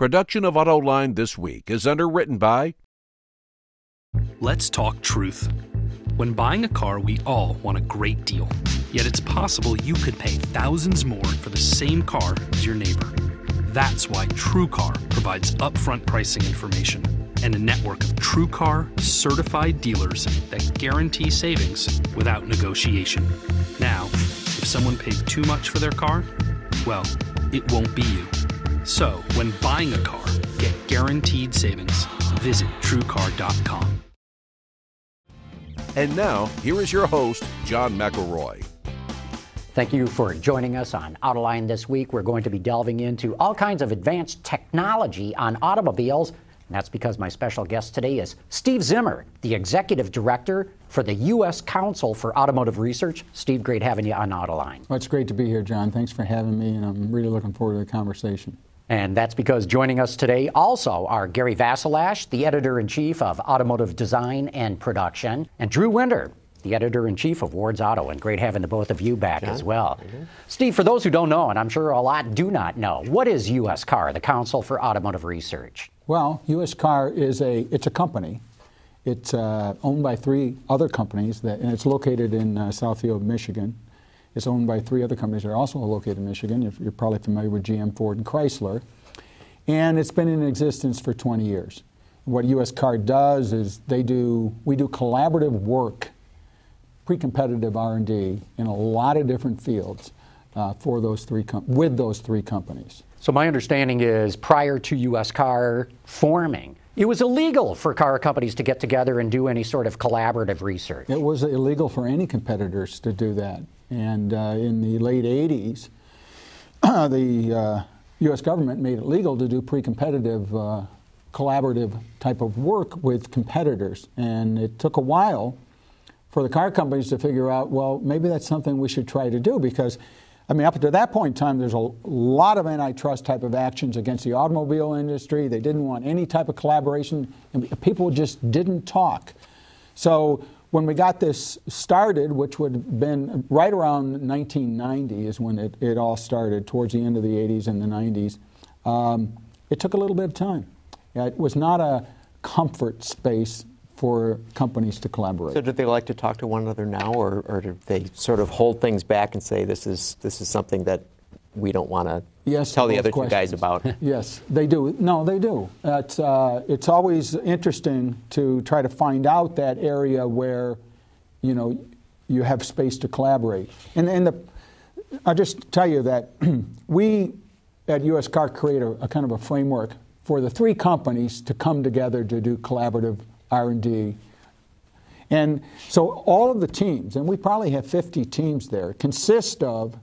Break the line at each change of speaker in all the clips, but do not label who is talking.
Production of Autoline This Week is underwritten by.
Let's talk truth. When buying a car, we all want a great deal. Yet it's possible you could pay thousands more for the same car as your neighbor. That's why TrueCar provides upfront pricing information and a network of TrueCar certified dealers that guarantee savings without negotiation. Now, if someone paid too much for their car, well, it won't be you. So, when buying a car, get guaranteed savings. Visit TrueCar.com.
And now, here is your host, John McElroy.
Thank you for joining us on Autoline this week. We're going to be delving into all kinds of advanced technology on automobiles. And that's because my special guest today is Steve Zimmer, the Executive Director for the U.S. Council for Automotive Research. Steve, great having you on Autoline.
Well, it's great to be here, John. Thanks for having me, and I'm really looking forward to the conversation.
And that's because joining us today also are Gary Vasilash, the editor in chief of Automotive Design and Production, and Drew Winter, the editor in chief of Ward's Auto. And great having the both of you back John? as well. Mm-hmm. Steve, for those who don't know, and I'm sure a lot do not know, what is U.S. CAR, the Council for Automotive Research?
Well, U.S. CAR is a it's a company. It's uh, owned by three other companies, that, and it's located in uh, Southfield, Michigan. It's owned by three other companies that are also located in Michigan. You're, you're probably familiar with GM, Ford, and Chrysler. And it's been in existence for 20 years. What US CAR does is they do, we do collaborative work, pre-competitive R&D in a lot of different fields uh, for those three com- with those three companies.
So my understanding is prior to US CAR forming, it was illegal for car companies to get together and do any sort of collaborative research.
It was illegal for any competitors to do that. And uh, in the late 80s, the uh, U.S. government made it legal to do pre competitive, uh, collaborative type of work with competitors. And it took a while for the car companies to figure out, well, maybe that's something we should try to do because. I mean, up to that point in time, there's a lot of antitrust type of actions against the automobile industry. They didn't want any type of collaboration, and people just didn't talk. So when we got this started, which would have been right around 1990 is when it, it all started, towards the end of the 80s and the 90s, um, it took a little bit of time. It was not a comfort space for companies to collaborate.
So, do they like to talk to one another now, or, or do they sort of hold things back and say this is this is something that we don't want to yes, tell the other questions. two guys about.
yes, they do. No, they do. It's, uh, it's always interesting to try to find out that area where, you know, you have space to collaborate. And, and the, I'll just tell you that we at US CAR create a, a kind of a framework for the three companies to come together to do collaborative R&D. And so all of the teams, and we probably have 50 teams there, consist of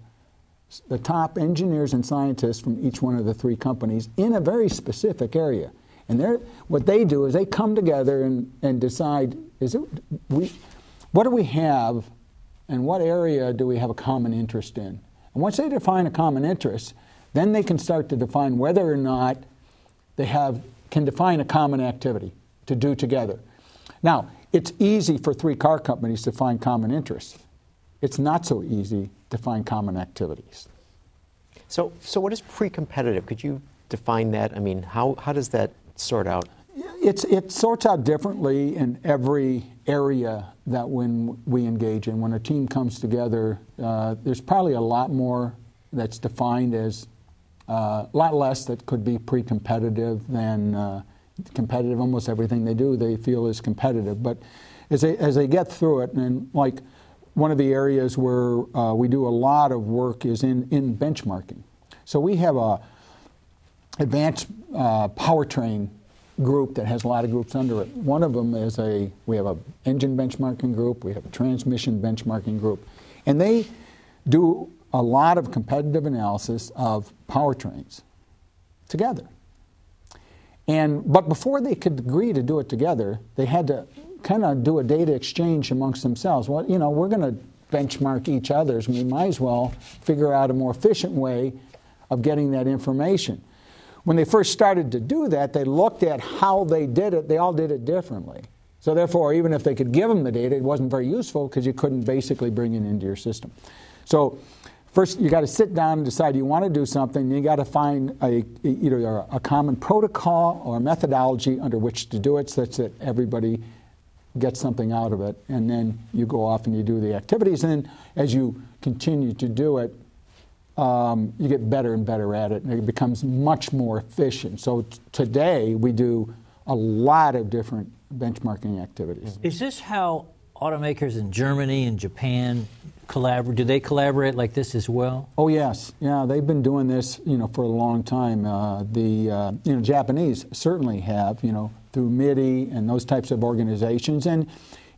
the top engineers and scientists from each one of the three companies in a very specific area. And what they do is they come together and, and decide is it, we, what do we have and what area do we have a common interest in? And once they define a common interest, then they can start to define whether or not they have, can define a common activity to do together. Now, it's easy for three car companies to find common interests. It's not so easy to find common activities.
So, so what is pre-competitive? Could you define that? I mean, how, how does that sort out?
It's, it sorts out differently in every area that when we engage in. When a team comes together, uh, there's probably a lot more that's defined as uh, a lot less that could be pre-competitive than uh, competitive. Almost everything they do, they feel is competitive. But as they as they get through it, and like one of the areas where uh, we do a lot of work is in, in benchmarking. So we have a advanced uh, powertrain group that has a lot of groups under it. One of them is a we have a engine benchmarking group, we have a transmission benchmarking group, and they do a lot of competitive analysis of powertrains together. And but before they could agree to do it together, they had to kind of do a data exchange amongst themselves. Well, you know, we're going to benchmark each other's, we might as well figure out a more efficient way of getting that information. When they first started to do that, they looked at how they did it. They all did it differently. So therefore, even if they could give them the data, it wasn't very useful because you couldn't basically bring it into your system. So first you got to sit down and decide you want to do something. You got to find a, either a, common protocol or methodology under which to do it, such that everybody gets something out of it. And then you go off and you do the activities. And then as you continue to do it, um, you get better and better at it, and it becomes much more efficient. So today we do a lot of different benchmarking activities.
Is this how automakers in Germany and Japan collaborate? Do they collaborate like this as well?
Oh yes, yeah. They've been doing this, you know, for a long time. Uh, the uh, you know Japanese certainly have, you know, through MITI and those types of organizations, and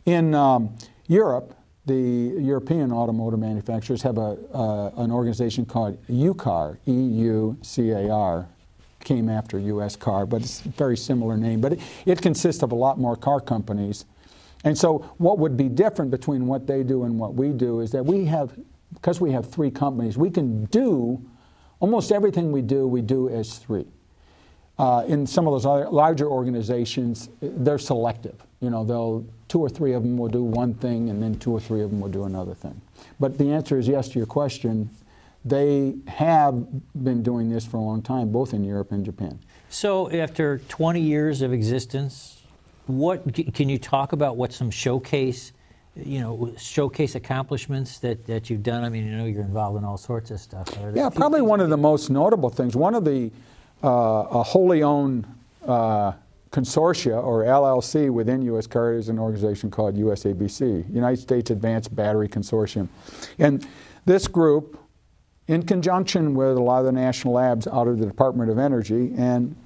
in um, Europe, the European automotive manufacturers have a uh, an organization called EUCAR, E-U-C-A-R, came after U.S. car, but it's a very similar name. But it, it consists of a lot more car companies and so, what would be different between what they do and what we do is that we have, because we have three companies, we can do almost everything we do, we do as three. Uh, in some of those larger organizations, they're selective. You know, they'll two or three of them will do one thing, and then two or three of them will do another thing. But the answer is yes to your question. They have been doing this for a long time, both in Europe and Japan.
So, after 20 years of existence, what can you talk about? What some showcase, you know, showcase accomplishments that, that you've done? I mean, you know, you're involved in all sorts of stuff.
Yeah, probably one of the most notable things. One of the a wholly owned uh, consortia or LLC within U.S. Car is an organization called USABC, United States Advanced Battery Consortium, and this group, in conjunction with a lot of the national labs out of the Department of Energy and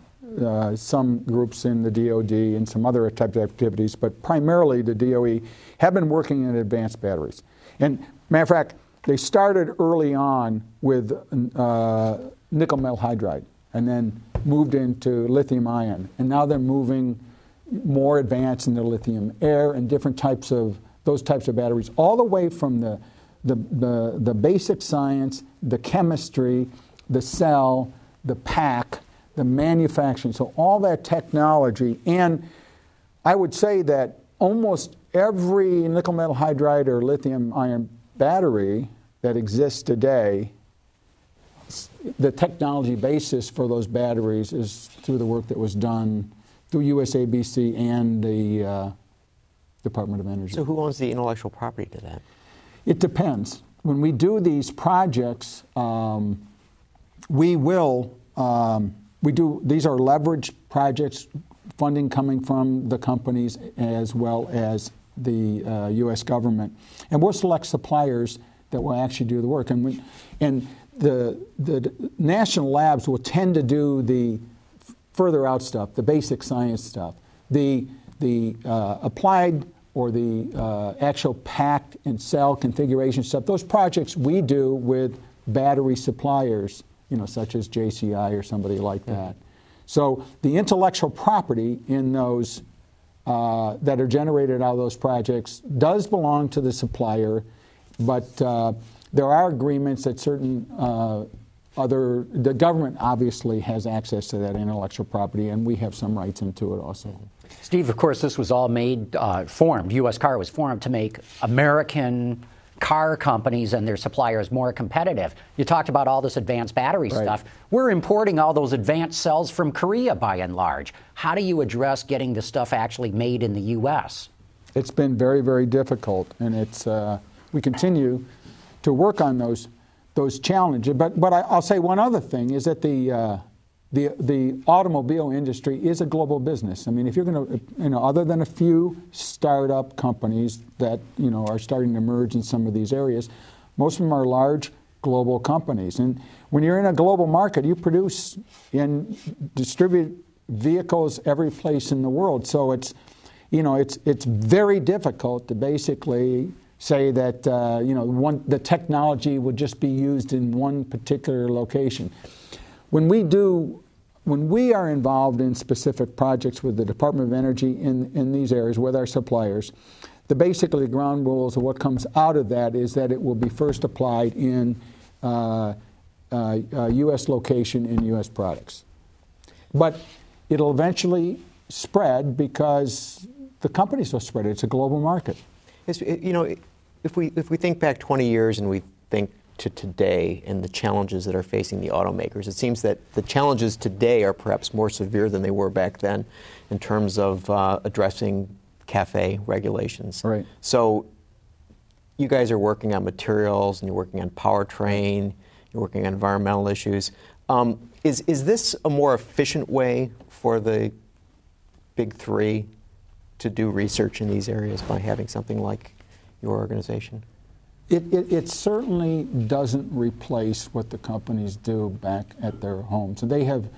uh, some groups in the DoD and some other types of activities, but primarily the DOE have been working in advanced batteries. And matter of fact, they started early on with uh, nickel metal hydride and then moved into lithium ion. And now they're moving more advanced into lithium air and different types of those types of batteries, all the way from the, the, the, the basic science, the chemistry, the cell, the pack, the manufacturing, so all that technology. And I would say that almost every nickel metal hydride or lithium ion battery that exists today, the technology basis for those batteries is through the work that was done through USABC and the uh, Department of Energy.
So, who owns the intellectual property to that?
It depends. When we do these projects, um, we will. Um, we do these are leverage projects, funding coming from the companies as well as the uh, U.S. government, and we'll select suppliers that will actually do the work. And we, and the the national labs will tend to do the further out stuff, the basic science stuff, the the uh, applied or the uh, actual packed and cell configuration stuff. Those projects we do with battery suppliers you know, such as JCI or somebody like that. So the intellectual property in those uh, that are generated out of those projects does belong to the supplier, but uh, there are agreements that certain uh, other the government obviously has access to that intellectual property, and we have some rights into it also.
Steve, of course, this was all made uh, formed. U.S. Car was formed to make American car companies and their suppliers more competitive. You talked about all this advanced battery right. stuff. We're importing all those advanced cells from Korea by and large. How do you address getting the stuff actually made in the U.S.?
It's been very, very difficult, and it's uh, we continue to work on those those challenges. But but I, will say one other thing is that the uh, the, the automobile industry is a global business. I mean, if you're going to, you know, other than a few startup companies that, you know, are starting to emerge in some of these areas, most of them are large global companies. And when you're in a global market, you produce and distribute vehicles every place in the world. So it's, you know, it's, it's very difficult to basically say that, uh, you know, one, the technology would just be used in one particular location. When we do when we are involved in specific projects with the Department of Energy in, in these areas with our suppliers, the basically the ground rules of what comes out of that is that it will be first applied in uh, uh, uh, U.S. location in U.S. products. But it'll eventually spread because the companies will spread it. It's a global market.
It's, you know, if we if we think back 20 years and we think to today and the challenges that are facing the automakers? It seems that the challenges today are perhaps more severe than they were back then in terms of uh, addressing CAFE regulations.
Right.
So you guys are working on materials and you're working on powertrain, you're working on environmental issues. Um, is, is this a more efficient way for the big three to do research in these areas by having something like your organization?
It, it, it, certainly doesn't replace what the companies do back at their homes. They have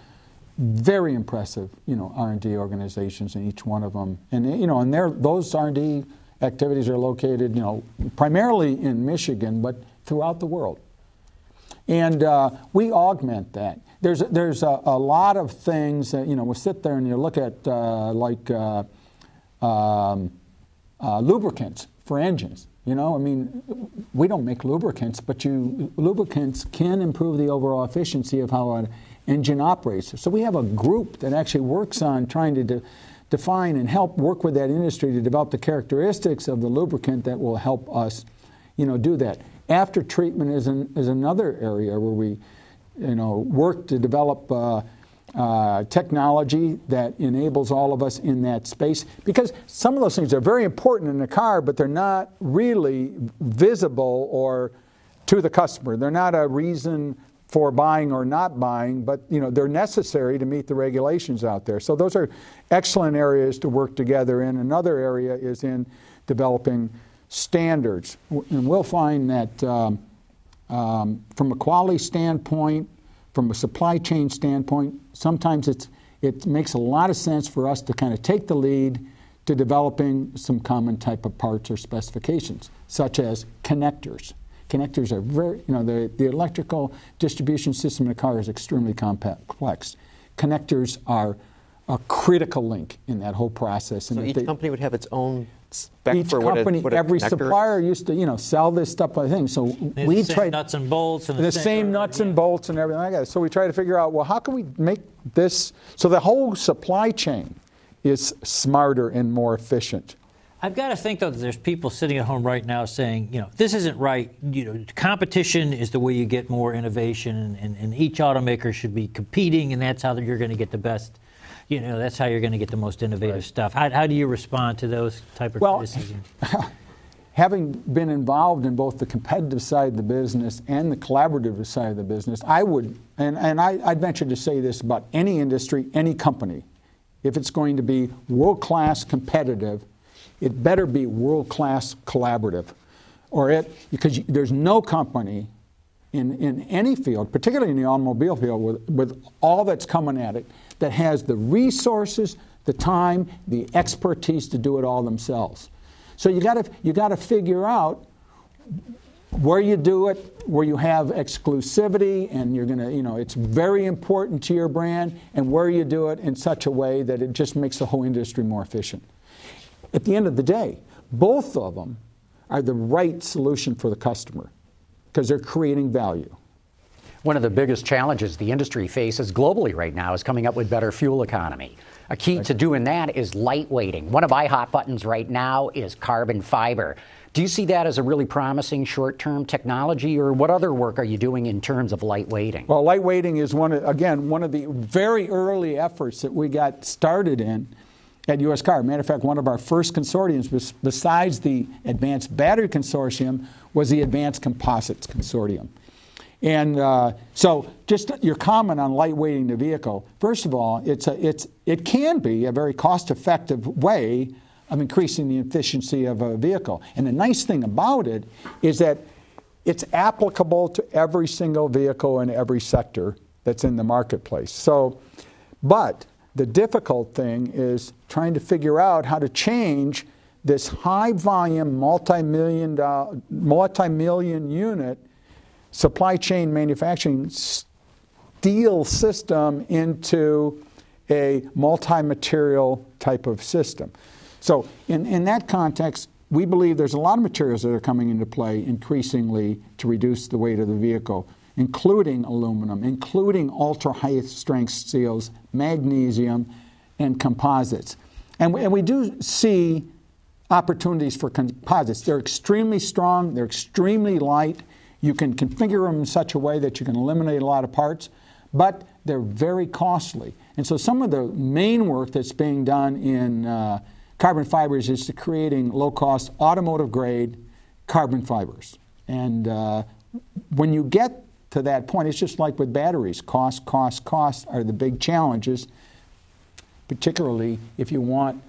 very impressive, you know, R&D organizations in each one of them. And, you know, and those R&D activities are located, you know, primarily in Michigan, but throughout the world. And uh, we augment that. There's, there's a, a, lot of things that, you know, we sit there and you look at uh, like uh, um, uh, lubricants for engines. You know, I mean, we don't make lubricants, but you lubricants can improve the overall efficiency of how an engine operates. So we have a group that actually works on trying to de- define and help work with that industry to develop the characteristics of the lubricant that will help us, you know, do that. After treatment is an, is another area where we, you know, work to develop. Uh, uh, technology that enables all of us in that space. Because some of those things are very important in a car, but they're not really visible or to the customer. They're not a reason for buying or not buying, but you know they're necessary to meet the regulations out there. So those are excellent areas to work together in. Another area is in developing standards, and we'll find that um, um, from a quality standpoint, from a supply chain standpoint, sometimes it's, it makes a lot of sense for us to kind of take the lead to developing some common type of parts or specifications, such as connectors. Connectors are very, you know, the, the electrical distribution system in a car is extremely complex. Connectors are a critical link in that whole process.
And so each they, company would have its own spec
each
for
company,
what a, what
every supplier used to, you know, sell this stuff by thing. So
we tried nuts and bolts and
the, the same nuts yeah. and bolts and everything like that. So we try to figure out, well, how can we make this so the whole supply chain is smarter and more efficient.
I've got to think though that there's people sitting at home right now saying, you know, this isn't right. You know, competition is the way you get more innovation, and, and, and each automaker should be competing, and that's how you're going to get the best you know that's how you're going to get the most innovative right. stuff. How, how do you respond to those type of
well,
criticisms?
having been involved in both the competitive side of the business and the collaborative side of the business, I would, and, and I, I'd venture to say this about any industry, any company, if it's going to be world class competitive, it better be world class collaborative. Or it, because there's no company in, in any field, particularly in the automobile field, with, with all that's coming at it, that has the resources, the time, the expertise to do it all themselves. So you got to you got to figure out where you do it, where you have exclusivity, and you're going to, you know, it's very important to your brand, and where you do it in such a way that it just makes the whole industry more efficient. At the end of the day, both of them are the right solution for the customer because they're creating value.
One of the biggest challenges the industry faces globally right now is coming up with better fuel economy. A key to doing that is lightweighting. One of my hot buttons right now is carbon fiber. Do you see that as a really promising short term technology, or what other work are you doing in terms of lightweighting?
Well, lightweighting is one, of, again, one of the very early efforts that we got started in at US Car. Matter of fact, one of our first consortiums, besides the Advanced Battery Consortium, was the Advanced Composites Consortium. And uh, so, just your comment on lightweighting the vehicle. First of all, it's a, it's, it can be a very cost effective way of increasing the efficiency of a vehicle. And the nice thing about it is that it's applicable to every single vehicle in every sector that's in the marketplace. So, but the difficult thing is trying to figure out how to change this high volume, multi million, multi million unit supply chain manufacturing steel system into a multi material type of system. So, in, in that context, we believe there's a lot of materials that are coming into play increasingly to reduce the weight of the vehicle, including aluminum, including ultra high strength steels, magnesium, and composites. And we, and we do see opportunities for composites. They're extremely strong, they're extremely light, You can configure them in such a way that you can eliminate a lot of parts, but they're very costly. And so some of the main work that's being done in uh, carbon fibers is to creating low-cost automotive-grade carbon fibers. And uh, when you get to that point, it's just like with batteries. Cost, cost, cost are the big challenges, particularly if you want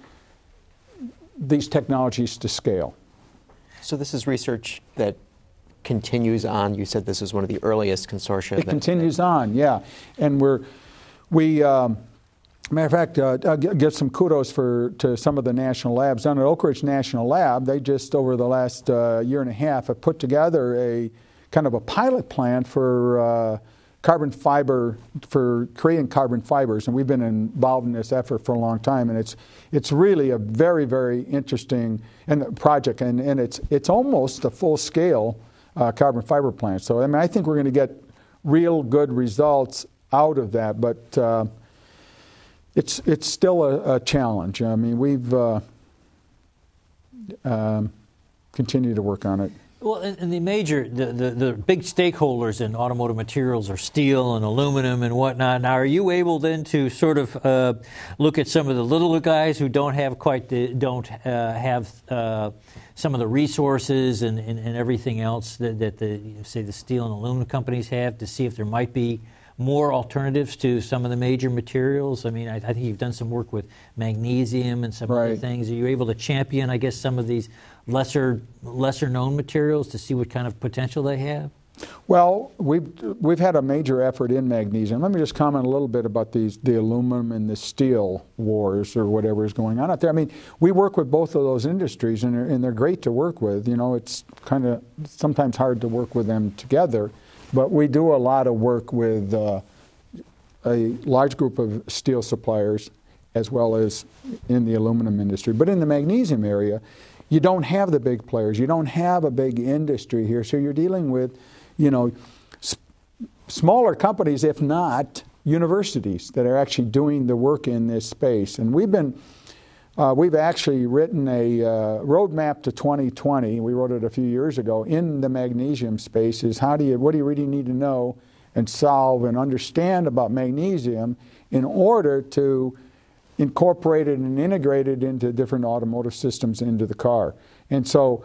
these technologies to scale.
So this is research that continues on. You said this is one of the earliest consortia.
It
that,
continues on, yeah. And we're, we, um, matter of fact, uh, give some kudos for to some of the national labs. Down at Oak Ridge National Lab, they just over the last uh, year and a half have put together a kind of a pilot plant for uh, carbon fiber for creating carbon fibers, and we've been involved in this effort for a long time, and it's it's really a very very interesting and project, and, and it's it's almost a full scale uh, carbon fiber plant. So I mean I think we're going to get real good results out of that, but uh, it's it's still a, a, challenge. I mean we've uh, um, continued to work on it.
Well, and the major, the, the, the, big stakeholders in automotive materials are steel and aluminum and whatnot. Now, are you able then to sort of uh, look at some of the little guys who don't have quite the, don't uh, have uh, some of the resources and, and, and everything else that, that the, say, the steel and aluminum companies have to see if there might be more alternatives to some of the major materials? I mean, I, I think you've done some work with magnesium and some
right.
other things. Are you able to champion, I guess, some of these lesser lesser known materials to see what kind of potential they have?
Well, we've we've had a major effort in magnesium. Let me just comment a little bit about these the aluminum and the steel wars or whatever is going on out there. I mean, we work with both of those industries, and they're, and they're great to work with. You know, it's kind of sometimes hard to work with them together, but we do a lot of work with uh, a large group of steel suppliers as well as in the aluminum industry. But in the magnesium area, you don't have the big players. You don't have a big industry here. So you're dealing with, you know, smaller companies, if not universities, that are actually doing the work in this space. And we've been, uh, we've actually written a uh, roadmap to 2020. We wrote it a few years ago in the magnesium space. Is how do you, what do you really need to know and solve and understand about magnesium in order to incorporate it and integrate it into different automotive systems into the car. And so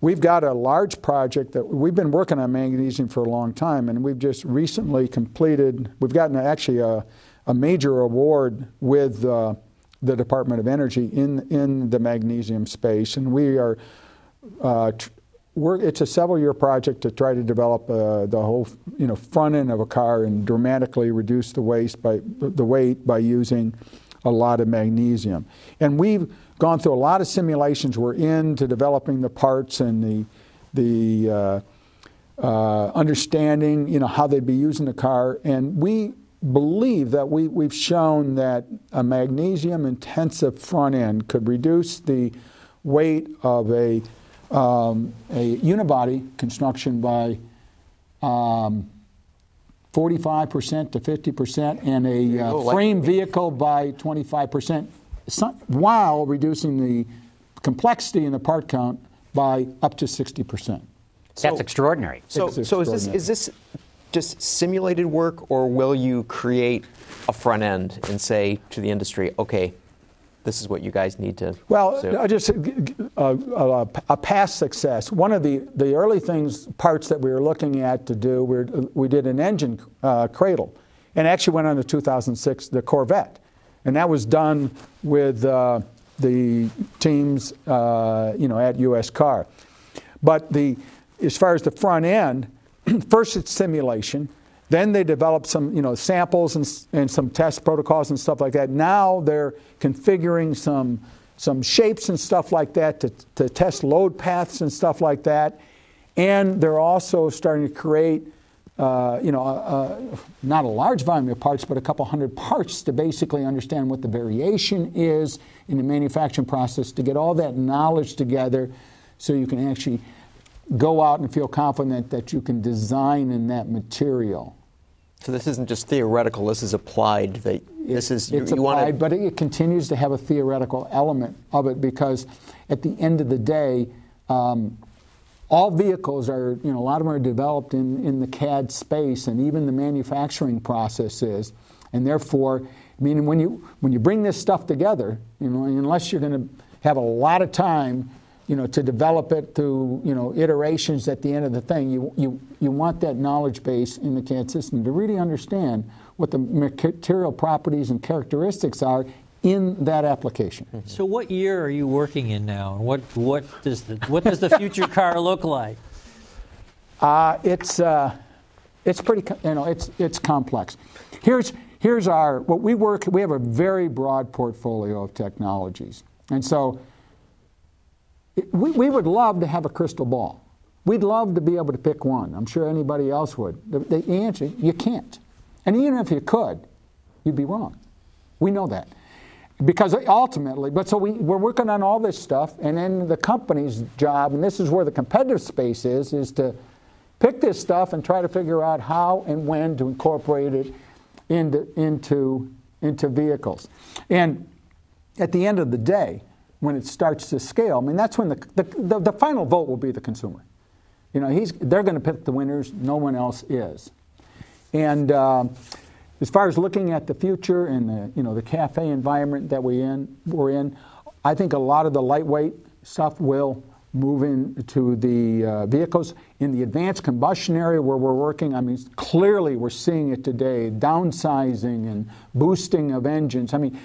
we've got a large project that we've been working on magnesium for a long time, and we've just recently completed, we've gotten actually a, a major award with uh, the Department of Energy in, in the magnesium space, and we are. Uh, it's a several-year project to try to develop uh, the whole, you know, front end of a car and dramatically reduce the waste by the weight by using a lot of magnesium. And we've gone through a lot of simulations. We're into developing the parts and the, the uh, uh, understanding, you know, how they'd be using the car. And we believe that we, we've shown that a magnesium intensive front end could reduce the weight of a, um, a unibody construction by um, 45% to 50%, and a uh, frame vehicle by 25%, while reducing the complexity in the part count by up to 60%.
So, That's extraordinary.
So, so is, this, is this just simulated work, or will you create a front end and say to the industry, okay, this is what you guys need to.
Well, do. just uh, uh, a past success. One of the, the early things, parts that we were looking at to do, we, we did an engine uh, cradle, and actually went on the 2006 the Corvette, and that was done with uh, the teams, uh, you know, at U.S. Car. But the as far as the front end, first it's simulation. Then they developed some, you know, samples and, and some test protocols and stuff like that. Now they're configuring some, some shapes and stuff like that to, to test load paths and stuff like that. And they're also starting to create, uh, you know, not a large volume of parts, but a couple hundred parts to basically understand what the variation is in the manufacturing process to get all that knowledge together so you can actually go out and feel confident that you can design in that material.
So this isn't just theoretical. This is applied. That this is
it's you, applied, but it continues to have a theoretical element of it because at the end of the day, um, all vehicles are, you know, a lot of them are developed in, in the CAD space and even the manufacturing process is. And therefore, I mean, when you, when you bring this stuff together, you know, unless you're going to have a lot of time, you know, to develop it through, you know, iterations at the end of the thing, you, you, you want that knowledge base in the CAD system to really understand what the material properties and characteristics are in that application.
So, what year are you working in now, and what what does the what does the future car look like?
Uh, it's uh, it's pretty you know it's it's complex. Here's here's our what we work. We have a very broad portfolio of technologies, and so we we would love to have a crystal ball. We'd love to be able to pick one. I'm sure anybody else would. The, the answer you can't, and even if you could, you'd be wrong. We know that because ultimately, but so we, we're working on all this stuff, and then the company's job, and this is where the competitive space is, is to pick this stuff and try to figure out how and when to incorporate it into, into, into vehicles. And at the end of the day, when it starts to scale, I mean, that's when the, the, the, the final vote will be the consumer. You know, he's, they're going to pick the winners, no one else is. And uh, as far as looking at the future and the you know the CAFE environment that we in we're in, I think a lot of the lightweight stuff will move into the uh, vehicles in the advanced combustion area where we're working. I mean, clearly we're seeing it today: downsizing and boosting of engines. I mean,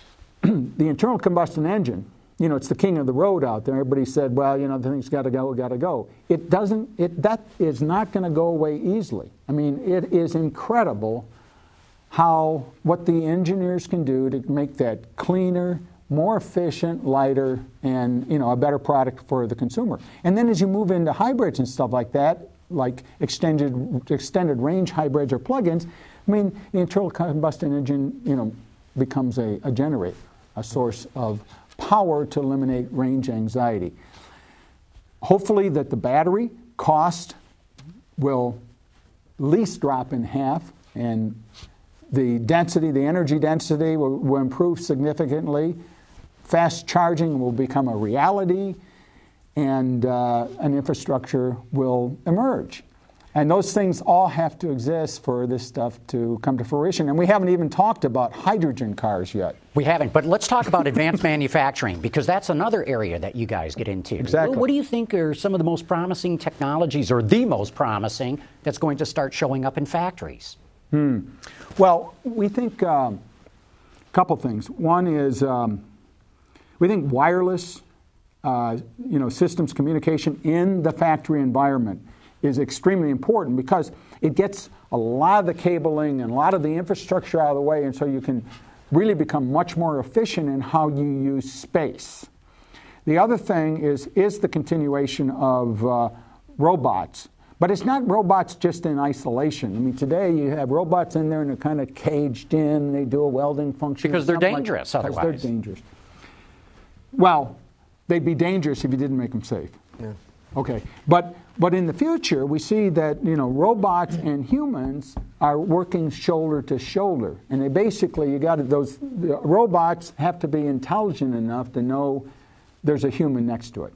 the internal combustion engine. You know, it's the king of the road out there. Everybody said, "Well, you know, the thing's got to go, got to go." It doesn't. It that is not going to go away easily. I mean, it is incredible how what the engineers can do to make that cleaner, more efficient, lighter, and you know a better product for the consumer. And then as you move into hybrids and stuff like that, like extended extended range hybrids or plug-ins, I mean the internal combustion engine you know becomes a, a generator, a source of power to eliminate range anxiety. Hopefully that the battery cost will least drop in half and the density, the energy density will, will improve significantly. Fast charging will become a reality, and uh, an infrastructure will emerge. And those things all have to exist for this stuff to come to fruition. And we haven't even talked about hydrogen cars yet.
We haven't, but let's talk about advanced manufacturing because that's another area that you guys get into.
Exactly.
What do you think are some of the most promising technologies or the most promising that's going to start showing up in factories?
Hmm. Well, we think um, a couple things. One is um, we think wireless, uh, you know, systems communication in the factory environment is extremely important because it gets a lot of the cabling and a lot of the infrastructure out of the way, and so you can really become much more efficient in how you use space. The other thing is is the continuation of uh, robots but it's not robots just in isolation. I mean, today you have robots in there and they're kind of caged in. They do a welding function.
Because they're dangerous
like,
otherwise.
Because they're dangerous. Well, they'd be dangerous if you didn't make them safe.
Yeah.
Okay, but but in the future, we see that you know robots and humans are working shoulder to shoulder, and they basically you got those robots have to be intelligent enough to know there's a human next to it.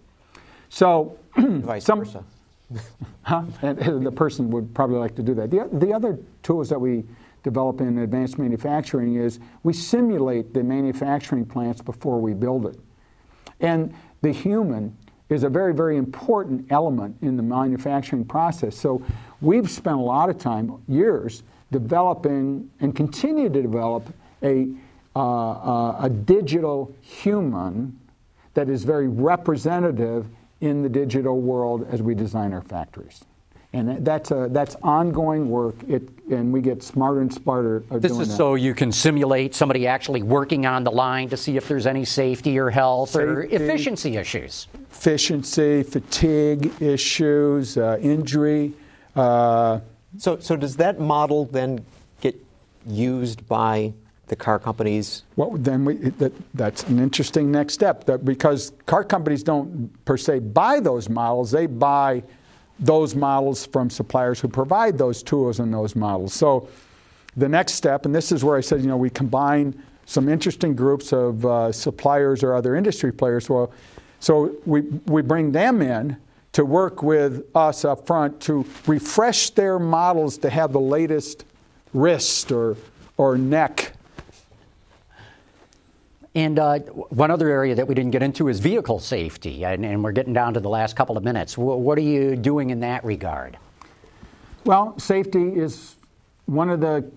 So
vice
some,
versa.
huh? and the person would probably like to do that. The, the other tools that we develop in advanced manufacturing is we simulate the manufacturing plants before we build it. And the human is a very, very important element in the manufacturing process. So we've spent a lot of time, years, developing and continue to develop a, uh, uh, a digital human that is very representative in the digital world as we design our factories. And that's, a, that's ongoing work, it, and we get smarter and smarter at
This
doing
is
that.
so you can simulate somebody actually working on the line to see if there's any safety or health or efficiency issues.
Efficiency, fatigue issues, uh, injury. Uh,
So, so does that model then get used by the car companies?
Well, then we, that, that's an interesting next step that because car companies don't per se buy those models, they buy those models from suppliers who provide those tools and those models. So the next step, and this is where I said, you know, we combine some interesting groups of uh, suppliers or other industry players. Well, so we, we bring them in to work with us up front to refresh their models to have the latest wrist or, or neck.
And uh, one other area that we didn't get into is vehicle safety, and, and we're getting down to the last couple of minutes. W- what are you doing in that regard?
Well, safety is one of the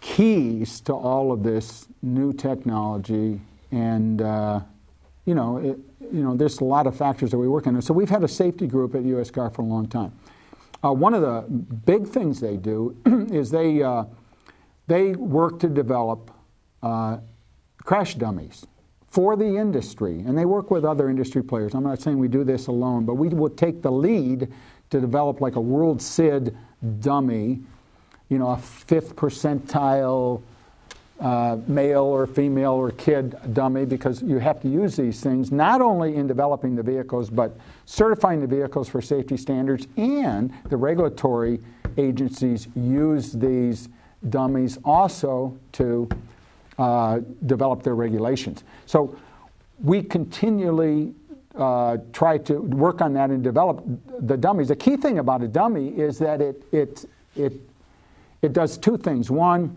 keys to all of this new technology, and uh, you know, it, you know, there's a lot of factors that we work on. So we've had a safety group at USCAR for a long time. Uh, one of the big things they do is they uh, they work to develop uh, crash dummies for the industry, and they work with other industry players. I'm not saying we do this alone, but we will take the lead to develop like a World SID dummy, you know, a fifth percentile uh, male or female or kid dummy because you have to use these things not only in developing the vehicles but certifying the vehicles for safety standards and the regulatory agencies use these dummies also to uh, develop their regulations. So we continually uh, try to work on that and develop the dummies. The key thing about a dummy is that it it it it does two things. One,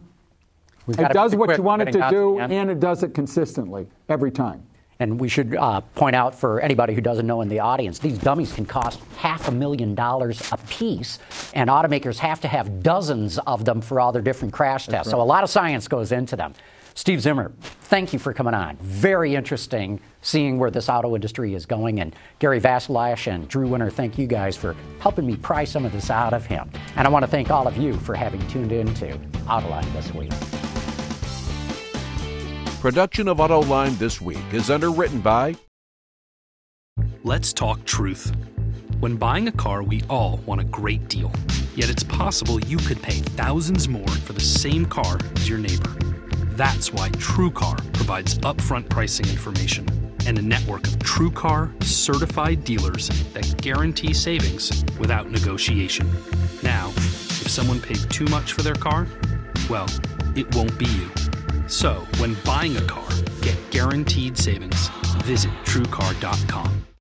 We've
it does what you want it to do, and it does it consistently every time.
And we should uh, point out for anybody who doesn't know in the audience, these dummies can cost half a million dollars a piece, and automakers have to have dozens of them for all their different crash tests. So a lot of science goes into them. Steve Zimmer, thank you for coming on. Very interesting seeing where this auto industry is going. And Gary Vasilash and Drew Winter, thank you guys for helping me pry some of this out of him. And I want to thank all of you for having tuned in to Autoline this week.
Production of AutoLine This Week is underwritten by
Let's talk truth. When buying a car, we all want a great deal. Yet it's possible you could pay thousands more for the same car as your neighbor. That's why TrueCar provides upfront pricing information and a network of TrueCar certified dealers that guarantee savings without negotiation. Now, if someone paid too much for their car, well, it won't be you. So, when buying a car, get guaranteed savings. Visit TrueCar.com.